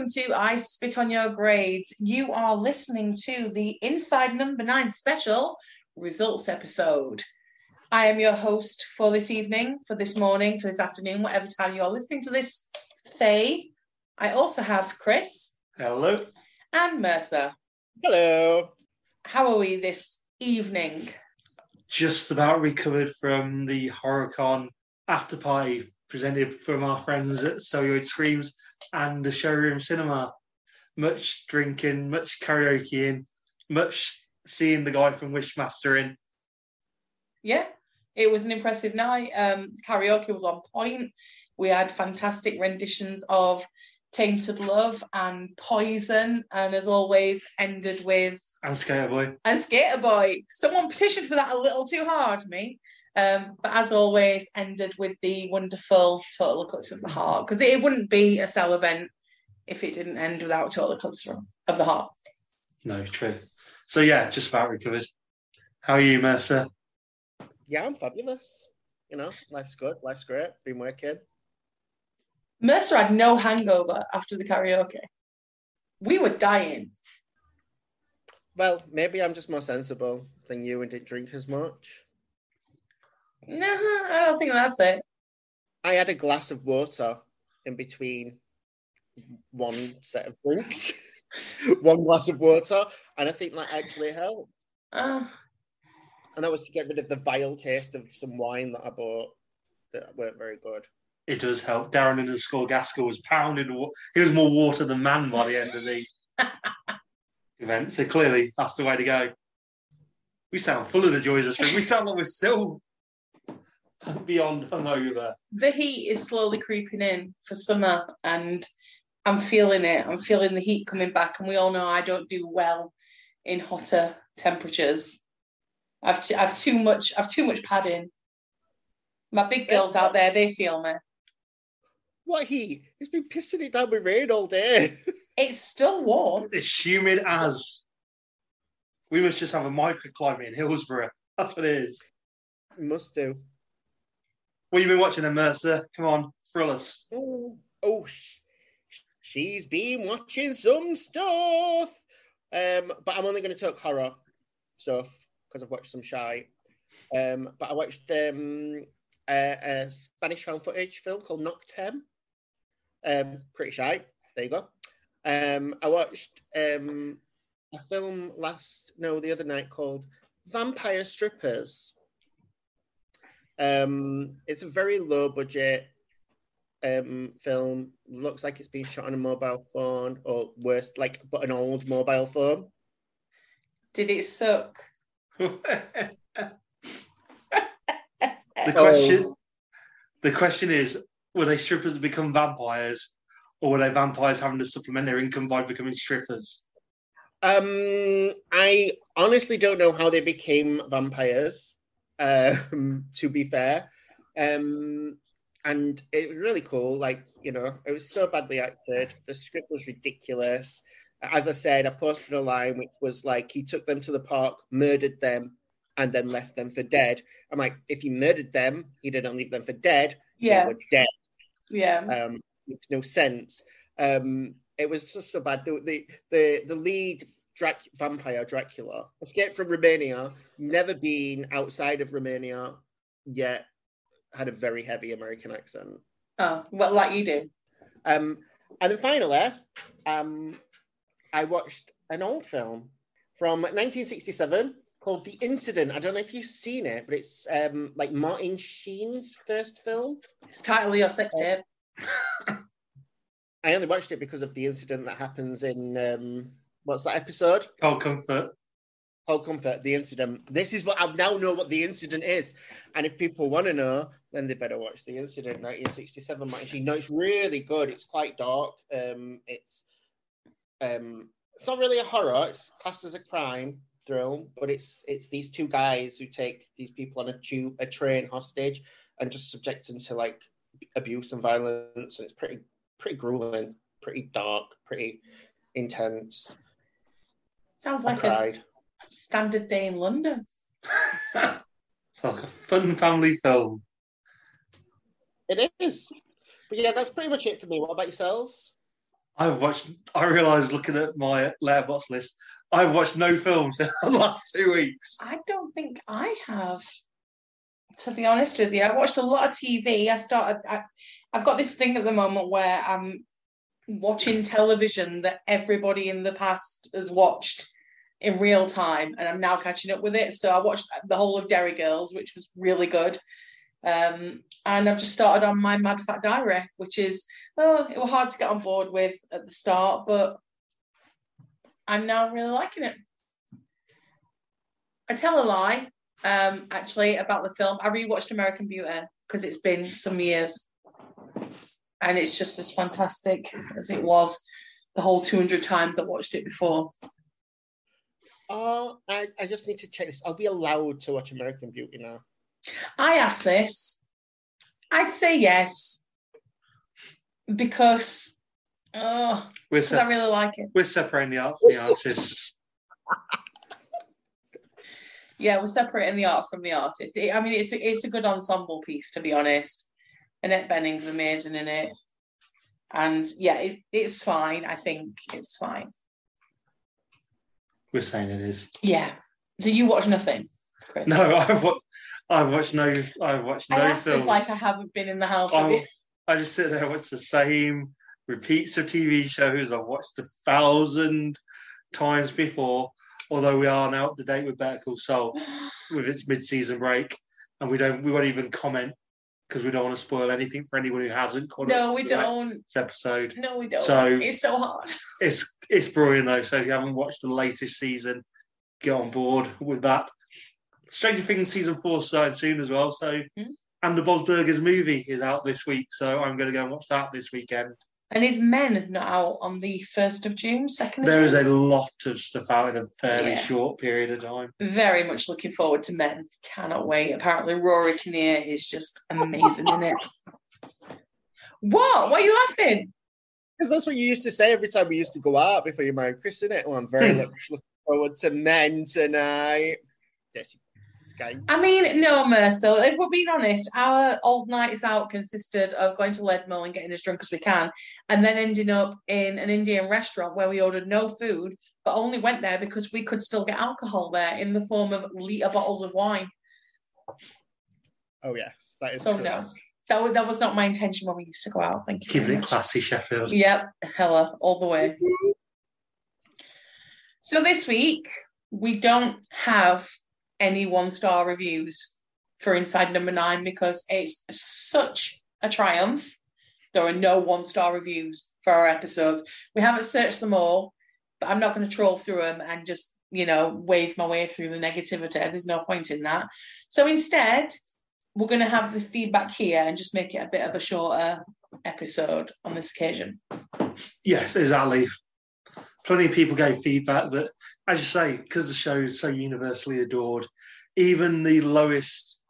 and welcome to I Spit on Your Grades. You are listening to the Inside Number Nine special results episode. I am your host for this evening, for this morning, for this afternoon, whatever time you are listening to this, Faye. I also have Chris Hello. and Mercer. Hello. How are we this evening? Just about recovered from the HorrorCon after party presented from our friends at Celluloid Screams and the showroom cinema. Much drinking, much karaokeing, much seeing the guy from Wishmaster in. Yeah, it was an impressive night. Um, karaoke was on point. We had fantastic renditions of Tainted Love and Poison, and as always, ended with And Skater Boy. and Skater Boy. Someone petitioned for that a little too hard, me. Um, but as always, ended with the wonderful Total Eclipse of the Heart because it wouldn't be a cell event if it didn't end without Total Eclipse of the Heart. No, true. So yeah, just about recovered. How are you, Mercer? Yeah, I'm fabulous. You know, life's good. Life's great. Been working. Mercer had no hangover after the karaoke. We were dying. Well, maybe I'm just more sensible than you and didn't drink as much. No, I don't think that's it. I had a glass of water in between one set of drinks, one glass of water, and I think that actually helped. Uh, And that was to get rid of the vile taste of some wine that I bought that weren't very good. It does help. Darren in the score Gaskell was pounding. wa- He was more water than man by the end of the event. So clearly, that's the way to go. We sound full of the joys of spring. We sound like we're still beyond hungover. the heat is slowly creeping in for summer, and I'm feeling it. I'm feeling the heat coming back, and we all know I don't do well in hotter temperatures. I've t- I've too much. I've too much padding. My big girls out there, they feel me. What heat? It's been pissing it down with rain all day. It's still warm. It's humid as. We must just have a microclimate in Hillsborough. That's what it is. Must do. What have you been watching then, Mercer? Come on, thrill us. Oh, oh sh- she's been watching some stuff. Um, but I'm only going to talk horror stuff because I've watched some shy. Um, but I watched um, a, a Spanish found footage film called Noctem. Um, pretty shy. There you go. Um, I watched um, a film last, no, the other night called Vampire Strippers. Um, it's a very low budget um, film. Looks like it's been shot on a mobile phone, or worse, like but an old mobile phone. Did it suck? The question, the question is: Were they strippers that become vampires, or were they vampires having to supplement their income by becoming strippers? Um, I honestly don't know how they became vampires. Um, to be fair, um, and it was really cool. Like you know, it was so badly acted. The script was ridiculous. As I said, I posted a line which was like, he took them to the park, murdered them, and then left them for dead. I'm like, if he murdered them, he didn't leave them for dead. They Yeah, were dead. yeah. um, makes no sense. Um, it was just so bad. The the the, the lead Drac- vampire Dracula escaped from Romania, never been outside of Romania yet, had a very heavy American accent. Oh, well, like you do. Um, and then finally, um, I watched an old film from 1967 called The Incident. I don't know if you've seen it, but it's um, like Martin Sheen's first film. It's title your sex tape. I only watched it because of the incident that happens in um, what's that episode? Cold comfort. Cold Comfort, the incident. This is what I now know what the incident is. And if people want to know, then they better watch the incident 1967 Martin Sheen. No, it's really good. It's quite dark. Um, it's um, it's not really a horror. It's classed as a crime thrill, but it's it's these two guys who take these people on a tube, a train hostage, and just subject them to like abuse and violence. And it's pretty pretty grueling, pretty dark, pretty intense. Sounds like a standard day in London. It's like a fun family film. It is. But yeah, that's pretty much it for me. What about yourselves? I've watched. I realised looking at my Letterboxd list, I've watched no films in the last two weeks. I don't think I have. To be honest with you, I watched a lot of TV. I started. I, I've got this thing at the moment where I'm watching television that everybody in the past has watched in real time, and I'm now catching up with it. So I watched the whole of Derry Girls, which was really good. Um, and I've just started on my Mad Fat Diary, which is oh, it was hard to get on board with at the start, but I'm now really liking it. I tell a lie, um, actually, about the film. I rewatched American Beauty because it's been some years, and it's just as fantastic as it was the whole 200 times I watched it before. Oh, I, I just need to check this. I'll be allowed to watch American Beauty now. I asked this. I'd say yes because oh, We're, 'cause I sep- really like it. we're separating the art from the artists. Yeah, we're separating the art from the artist. It- I mean, it's it's a good ensemble piece to be honest. Annette Bening's amazing in it, and yeah, it, it's fine. I think it's fine. We're saying it is. Yeah. So you watch nothing, Chris? No, I've watched. I've watched no. I've watched no I asked films. this like I haven't been in the house with I, you. I just sit there and watch the same repeats of TV shows I've watched a thousand times before. Although we are now up to date with Better Call Saul with its mid-season break, and we don't, we won't even comment because we don't want to spoil anything for anyone who hasn't caught No, up we don't. next episode. No, we don't. So- it's so hard. It's it's brilliant though. So if you haven't watched the latest season, get on board with that. Stranger Things season four starting soon as well. So Hmm. and the Bob's Burgers movie is out this week. So I'm going to go and watch that this weekend. And is Men not out on the first of June, second of There is June? a lot of stuff out in a fairly Yeah. short period of time. Very much looking forward to Men. Cannot wait. Apparently, Rory Kinnear is just amazing in it. What? Why are you laughing? Because that's what you used to say every time we used to go out before you married Chris, isn't it? Well, I'm very much looking forward to men tonight. Dirty guy. I mean, no, Mercer. If we're being honest, our old nights out consisted of going to Leadmill and getting as drunk as we can, and then ending up in an Indian restaurant where we ordered no food, but only went there because we could still get alcohol there in the form of litre bottles of wine. Oh yes, that is. So cool. no, that was that was not my intention when we used to go out. Thank you. Keeping it classy, Sheffield. Yep, hella all the way. So this week we don't have any one star reviews for Inside Number Nine because it's such a triumph. There are no one star reviews for our episodes. We haven't searched them all, but I'm not going to troll through them and just you know wave my way through the negativity. There's no point in that. So instead, we're going to have the feedback here and just make it a bit of a shorter episode on this occasion. Yes, exactly. Plenty of people gave feedback that, as you say, because the show is so universally adored, even the lowest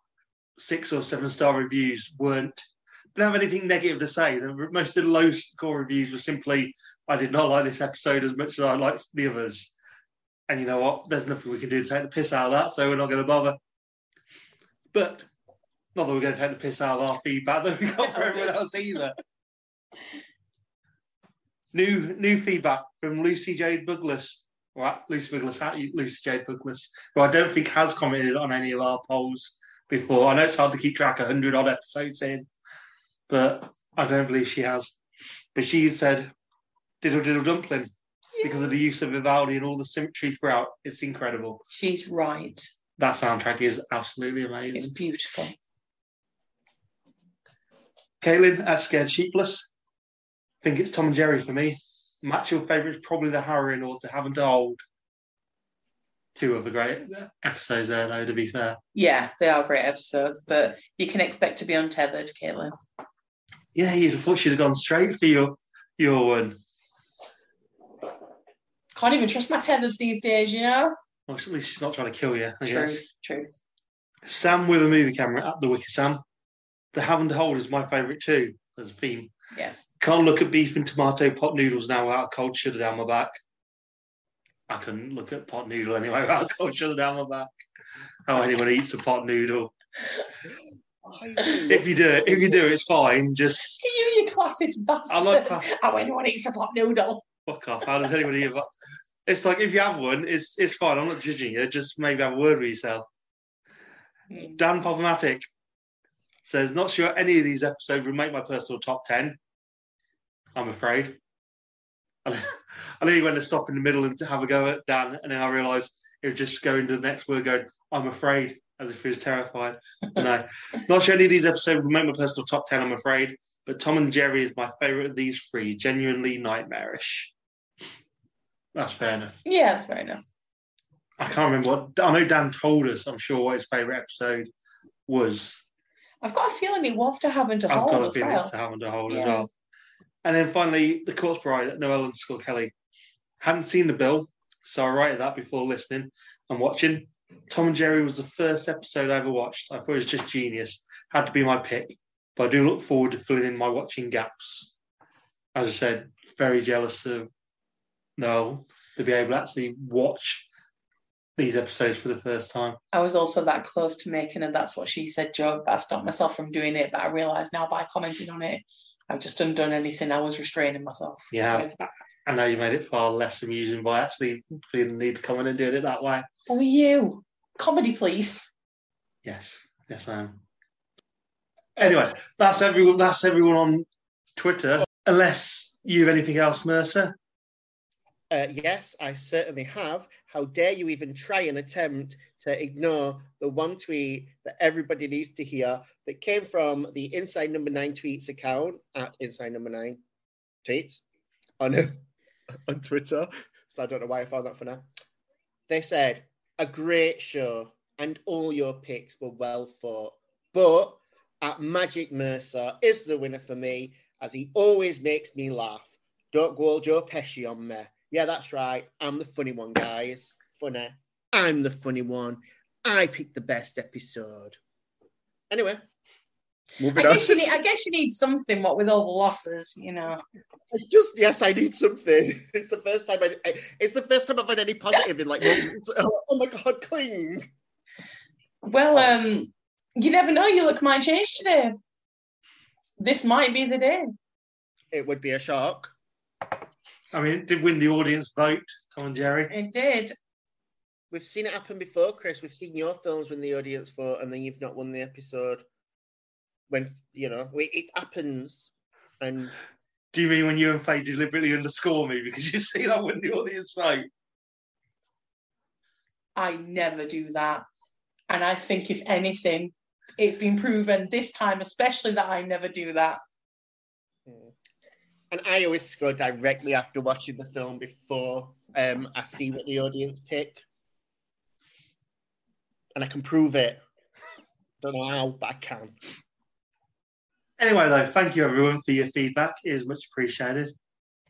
six or seven star reviews weren't didn't have anything negative to say. Most of the low score reviews were simply, "I did not like this episode as much as I liked the others," and you know what? There's nothing we can do to take the piss out of that, so we're not going to bother. But not that we're going to take the piss out of our feedback that we got for everyone else either. New new feedback from Lucy Jade Douglas. Right, Lucy Douglas at Lucy Jade Douglas, who I don't think has commented on any of our polls before. I know it's hard to keep track of hundred odd episodes in, but I don't believe she has. But she said, "Diddle diddle dumpling," because of the use of Vivaldi and all the symmetry throughout. It's incredible. She's right. That soundtrack is absolutely amazing. It's beautiful. Caitlin at Scared Sheepless. I think it's Tom and Jerry for me. My actual favourite is probably the Harrowing or to Have and to Hold. Two of the great episodes there, though, to be fair. Yeah, they are great episodes, but you can expect to be untethered, Caitlin. Yeah, you'd thought she'd gone straight for your, your one. Can't even trust my tethered these days, you know? Well, at least she's not trying to kill you, I Truth, guess. truth. Sam with a movie camera at the Wicker Sam. The Have and to Hold is my favourite too, as a theme. Yes. Can't look at beef and tomato pot noodles now without a cold shudder down my back. I couldn't look at pot noodle anyway without a cold shudder down my back. How anyone eats a pot noodle. If you do it, if you do it, it's fine. Just You, you classist bastard. Not class- How anyone eats a pot noodle. Fuck off. How does anybody ever? It's like if you have one, it's it's fine. I'm not judging you. Just maybe have a word with yourself. Hmm. Dan Problematic says, not sure any of these episodes would make my personal top 10. I'm afraid. I nearly went to stop in the middle and to have a go at Dan, and then I realised it would just go into the next word going, I'm afraid, as if he was terrified. But no, not sure any of these episodes would make my personal top 10, I'm afraid. But Tom and Jerry is my favourite of these three, genuinely nightmarish. That's fair enough. Yeah, that's fair enough. I can't remember what I know. Dan told us. I'm sure what his favourite episode was. I've got a feeling it was to have and to I've hold got a feeling well. it's to have and to hold as well. And then finally, the Corpse Bride, Noel and Skull Kelly. Hadn't seen the bill, so I wrote that before listening and watching. Tom and Jerry was the first episode I ever watched. I thought it was just genius. Had to be my pick. But I do look forward to filling in my watching gaps. As I said, very jealous of Noel to be able to actually watch these episodes for the first time. I was also that close to making a that's what she said joke, but I stopped myself from doing it. But I realised now by commenting on it, I've just undone anything I was restraining myself. Yeah, with. I know you made it far less amusing by actually feeling the need to come in and doing it that way. Who are you? Comedy, please. Yes, yes, I am. Anyway, that's everyone. That's everyone on Twitter. Unless you have anything else, Mercer. Uh, yes, I certainly have. How dare you even try and attempt to ignore the one tweet that everybody needs to hear that came from the Inside Number Nine Tweets account at Inside Number Nine Tweets on on Twitter. So I don't know why I found that for now. They said a great show and all your picks were well thought, but at Magic Mercer is the winner for me as he always makes me laugh. Don't go all Joe Pesci on me. Yeah, that's right. I'm the funny one, guys. Funny. I'm the funny one. I picked the best episode. Anyway, I on. guess you need. I guess you need something. What with all the losses, you know. I just yes, I need something. It's the first time I, I- it's the first time I've had any positive in like oh, oh my god, cling. Well, um, you never know. Your look might change today. This might be the day. It would be a shock. I mean, it did win the audience vote, Tom and Jerry. It did. We've seen it happen before, Chris. We've seen your films win the audience vote, and then you've not won the episode. When you know it happens, and Do you mean when you and Faye deliberately underscore me because you've seen I win the audience vote? I never do that. And I think, if anything, it's been proven this time, especially that I never do that. And I always go directly after watching the film before um, I see what the audience pick, and I can prove it. Don't know how, but I can. Anyway, though, thank you everyone for your feedback. It is much appreciated.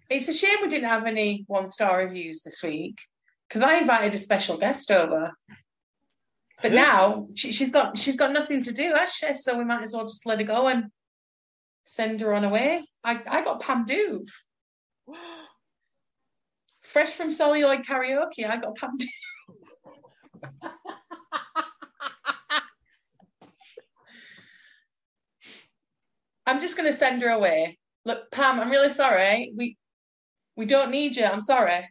It's a shame we didn't have any one star reviews this week because I invited a special guest over. But now she, she's got she's got nothing to do, has she? So we might as well just let her go and send her on away. I, I got Pam Duve. Fresh from celluloid karaoke, I got Pam Duve. I'm just gonna send her away. Look, Pam, I'm really sorry. We we don't need you. I'm sorry.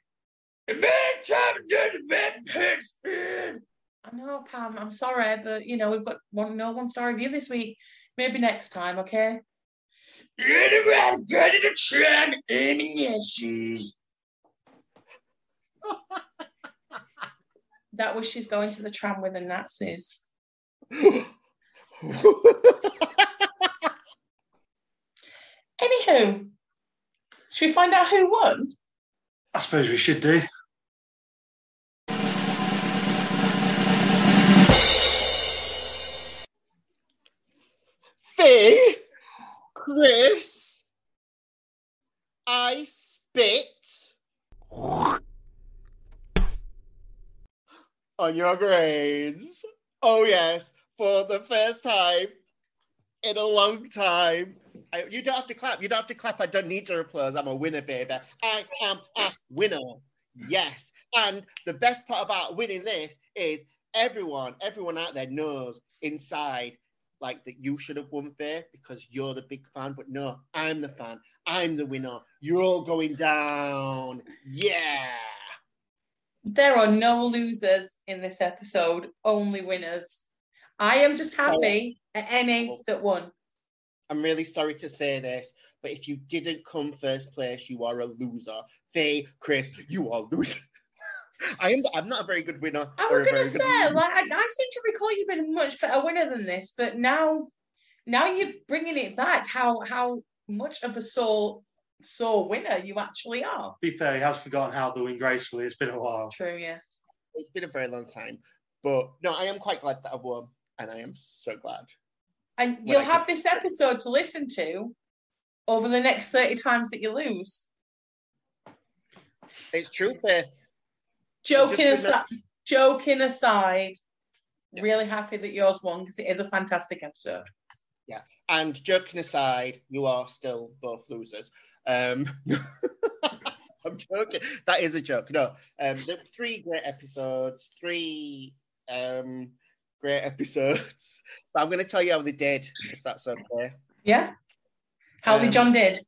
I know, Pam. I'm sorry, but you know we've got one no one star review this week. Maybe next time, okay? That was she's going to the tram with the Nazis. Anywho, should we find out who won? I suppose we should do. Faye, Chris, I spit on your grades. Oh yes, for the first time in a long time. I, you don't have to clap. You don't have to clap. I don't need your applause. I'm a winner, baby. I am a winner. Yes. And the best part about winning this is everyone, everyone out there knows inside like that you should have won fair because you're the big fan, but no, I'm the fan. I'm the winner. You're all going down. Yeah. There are no losers in this episode, only winners. I am just happy oh. at NA oh. that won. I'm really sorry to say this, but if you didn't come first place, you are a loser. Faye, Chris, you are loser. I am. I'm not a very good winner. I or was gonna say, good like, I, I seem to recall you being a much better winner than this, but now, now you're bringing it back. How how much of a sore sore winner you actually are. be fair, he has forgotten how to win gracefully. It's been a while. True, yeah. It's been a very long time, but no, I am quite glad that I won, and I am so glad. And When you'll I have get- this episode to listen to over the next thirty times that you lose. It's true, Faye. Joking aside, joking aside, really happy that yours won because it is a fantastic episode. Yeah, and joking aside, you are still both losers. Um, I'm joking. That is a joke. No, um, three great episodes, three um, great episodes. But I'm going to tell you how they did, if that's okay. Yeah. How the Um, John did.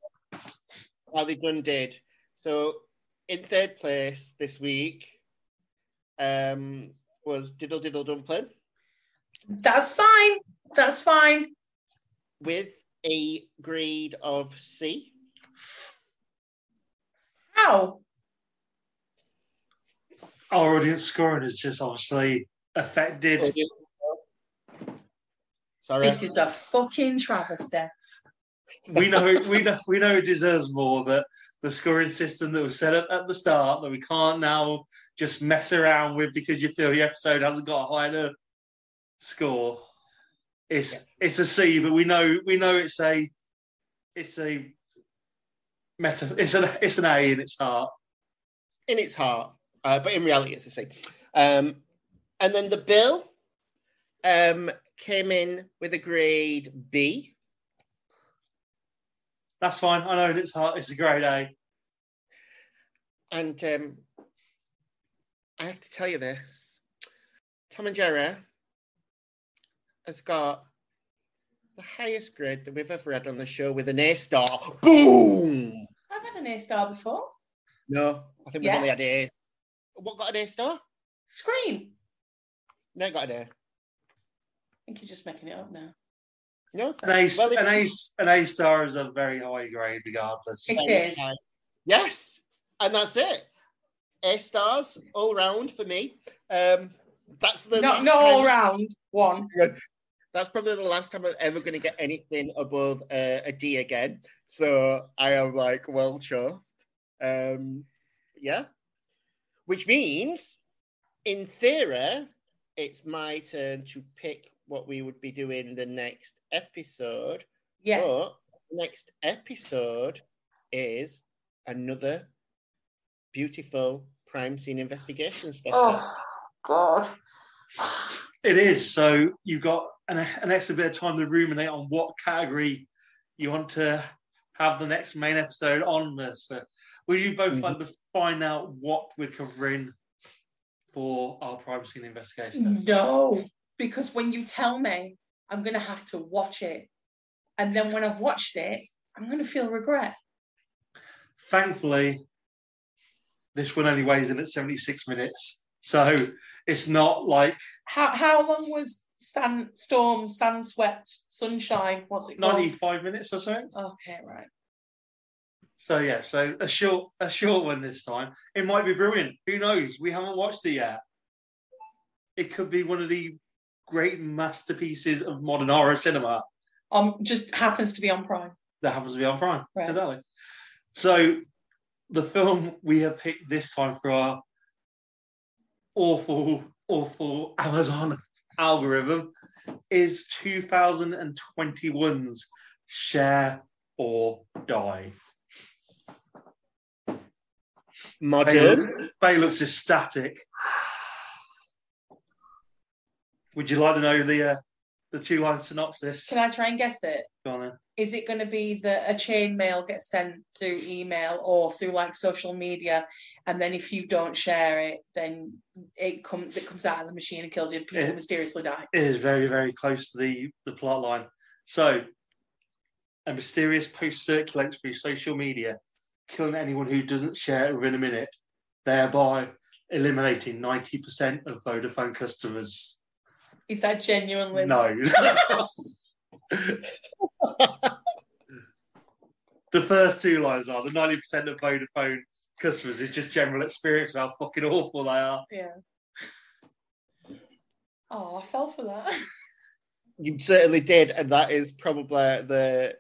How they done did. So, in third place this week um, was Diddle Diddle Dumpling That's fine. That's fine. with a grade of C. How? Our audience scoring is just obviously affected. Sorry. This is a fucking travesty. We know we know we know it deserves more, but the scoring system that was set up at the start that we can't now just mess around with because you feel the episode hasn't got a high enough score. It's it's a C, but we know we know it's a it's a meta it's an it's an A in its heart. in its heart, uh, but in reality, it's a C. Um, and then the bill um, came in with a grade B. That's fine. I know in its heart it's a great day. And um, I have to tell you this Tom and Jerry has got the highest grade that we've ever had on the show with an A star. Boom! I've had an A star before. No, I think we've Yeah. only had A's. What got an A star? Scream. No, got an A. I think you're just making it up now. No? An A Well, an A it's- an A star is a very high grade regardless. It is. Yes, and that's it. A stars all round for me. Um, that's the Not not all round. One. That's probably the last time I'm ever going to get anything above uh, a D again. So I am like well chuffed. Um, yeah, which means, in theory, it's my turn to pick what we would be doing the next episode. Yes. But next episode is another beautiful crime scene investigation special. Oh God. It is. So you've got an, an extra bit of time to ruminate on what category you want to have the next main episode on, Mercer. Would you both Mhm. like to find out what we're covering for our crime scene investigation? No, because when you tell me, I'm gonna have to watch it, and then when I've watched it, I'm gonna feel regret. Thankfully, this one only weighs in at 76 minutes. So it's not like How how long was sand storm, sand swept, sunshine? What's it called? 95 minutes or something. Okay, right. So yeah, so a short a short one this time. It might be brilliant. Who knows? We haven't watched it yet. It could be one of the great masterpieces of modern horror cinema Um, just happens to be on Prime. that happens to be on Prime. Right. Exactly. So the film we have picked this time for our awful, awful Amazon algorithm is 2021's Share or Die. Faye, Modern. Faye looks ecstatic. Would you like to know the uh, the two line synopsis. Can I try and guess it? Go on then. Is it going to be that a chain mail gets sent through email or through like social media, and then if you don't share it, then it comes it comes out of the machine and kills you. People Yeah. mysteriously die. It is very, very close to the, the plot line. So, a mysterious post circulates through social media, killing anyone who doesn't share it within a minute, thereby eliminating 90% of Vodafone customers. Is that genuinely? No. the first two lines are the 90% of Vodafone customers is just general experience of how fucking awful they are. Yeah. Oh, I fell for that. You certainly did, and that is probably the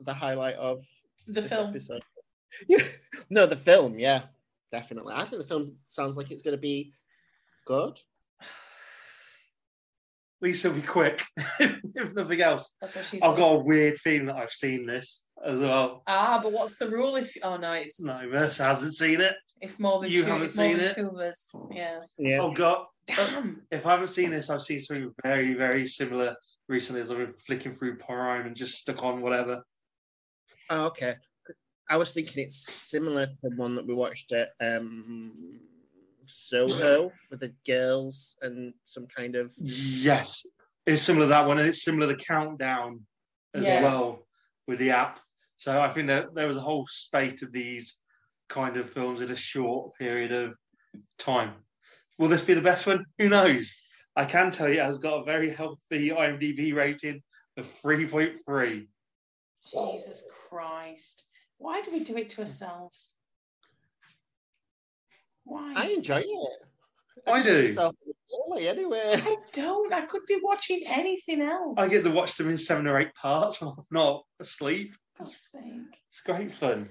the highlight of The film. episode. Yeah. No, the film, yeah, definitely. I think the film sounds like it's going to be good. At be quick, if nothing else. That's what she's. I've like. got a weird feeling that I've seen this as well. Ah, but what's the rule if? Oh no, it's No, Mercer hasn't seen it. if more than You two. haven't if more seen than it? two of us. Yeah. Yeah. Oh god, Damn. if I haven't seen this, I've seen something very, very similar recently. As I've been flicking through Prime and just stuck on whatever. Oh, okay. I was thinking it's similar to one that we watched at um, Soho with the girls and some kind of. Yes, it's similar to that one, and it's similar to Countdown as Yeah. well with the app. So I think that there was a whole spate of these kind of films in a short period of time. Will this be the best one? Who knows? I can tell you it has got a very healthy IMDb rating of 3.3. Jesus Christ. Why do we do it to ourselves? Why? I enjoy it. I give do. early anyway. I don't. I could be watching anything else. I get to watch them in seven or eight parts when I'm not asleep. Sake. It's great fun.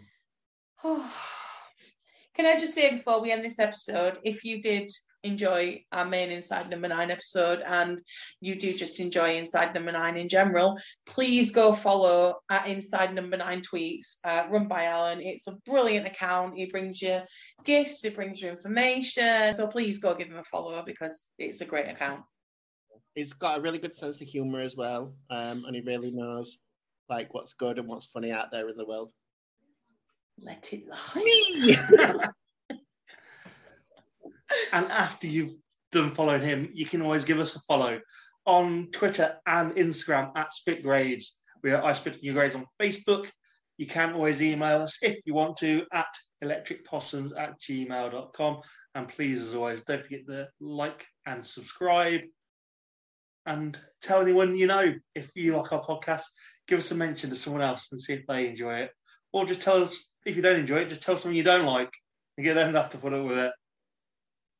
Can I just say before we end this episode, if you did enjoy our main Inside Number Nine episode and you do just enjoy Inside Number Nine in general, please go follow at Inside Number Nine tweets uh, run by Alan. It's a brilliant account. He brings you gifts, it brings you information. So please go give him a follow because it's a great account. He's got a really good sense of humor as well, um, and he really knows like what's good and what's funny out there in the world. Let it lie. And after you've done following him, you can always give us a follow on Twitter and Instagram at Spit Grades. We are I Spit Your Grades on Facebook. You can always email us if you want to at electricpossums at gmail.com. And please, as always, don't forget to like and subscribe. And tell anyone you know if you like our podcast, give us a mention to someone else and see if they enjoy it. Or just tell us if you don't enjoy it, just tell someone you don't like and get them to have to put up with it.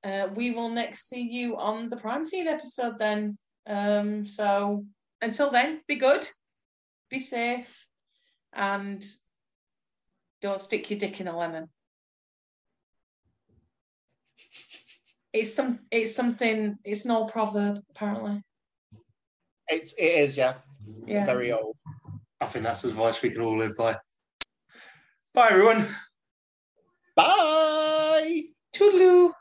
Uh, we will next see you on the prime scene episode then. Um, so until then, be good, be safe, and don't stick your dick in a lemon. It's some. It's something. It's an old proverb, apparently. It's it is, yeah. Yeah. Very old. I think that's advice we can all live by. Bye, everyone. Bye. Toodaloo.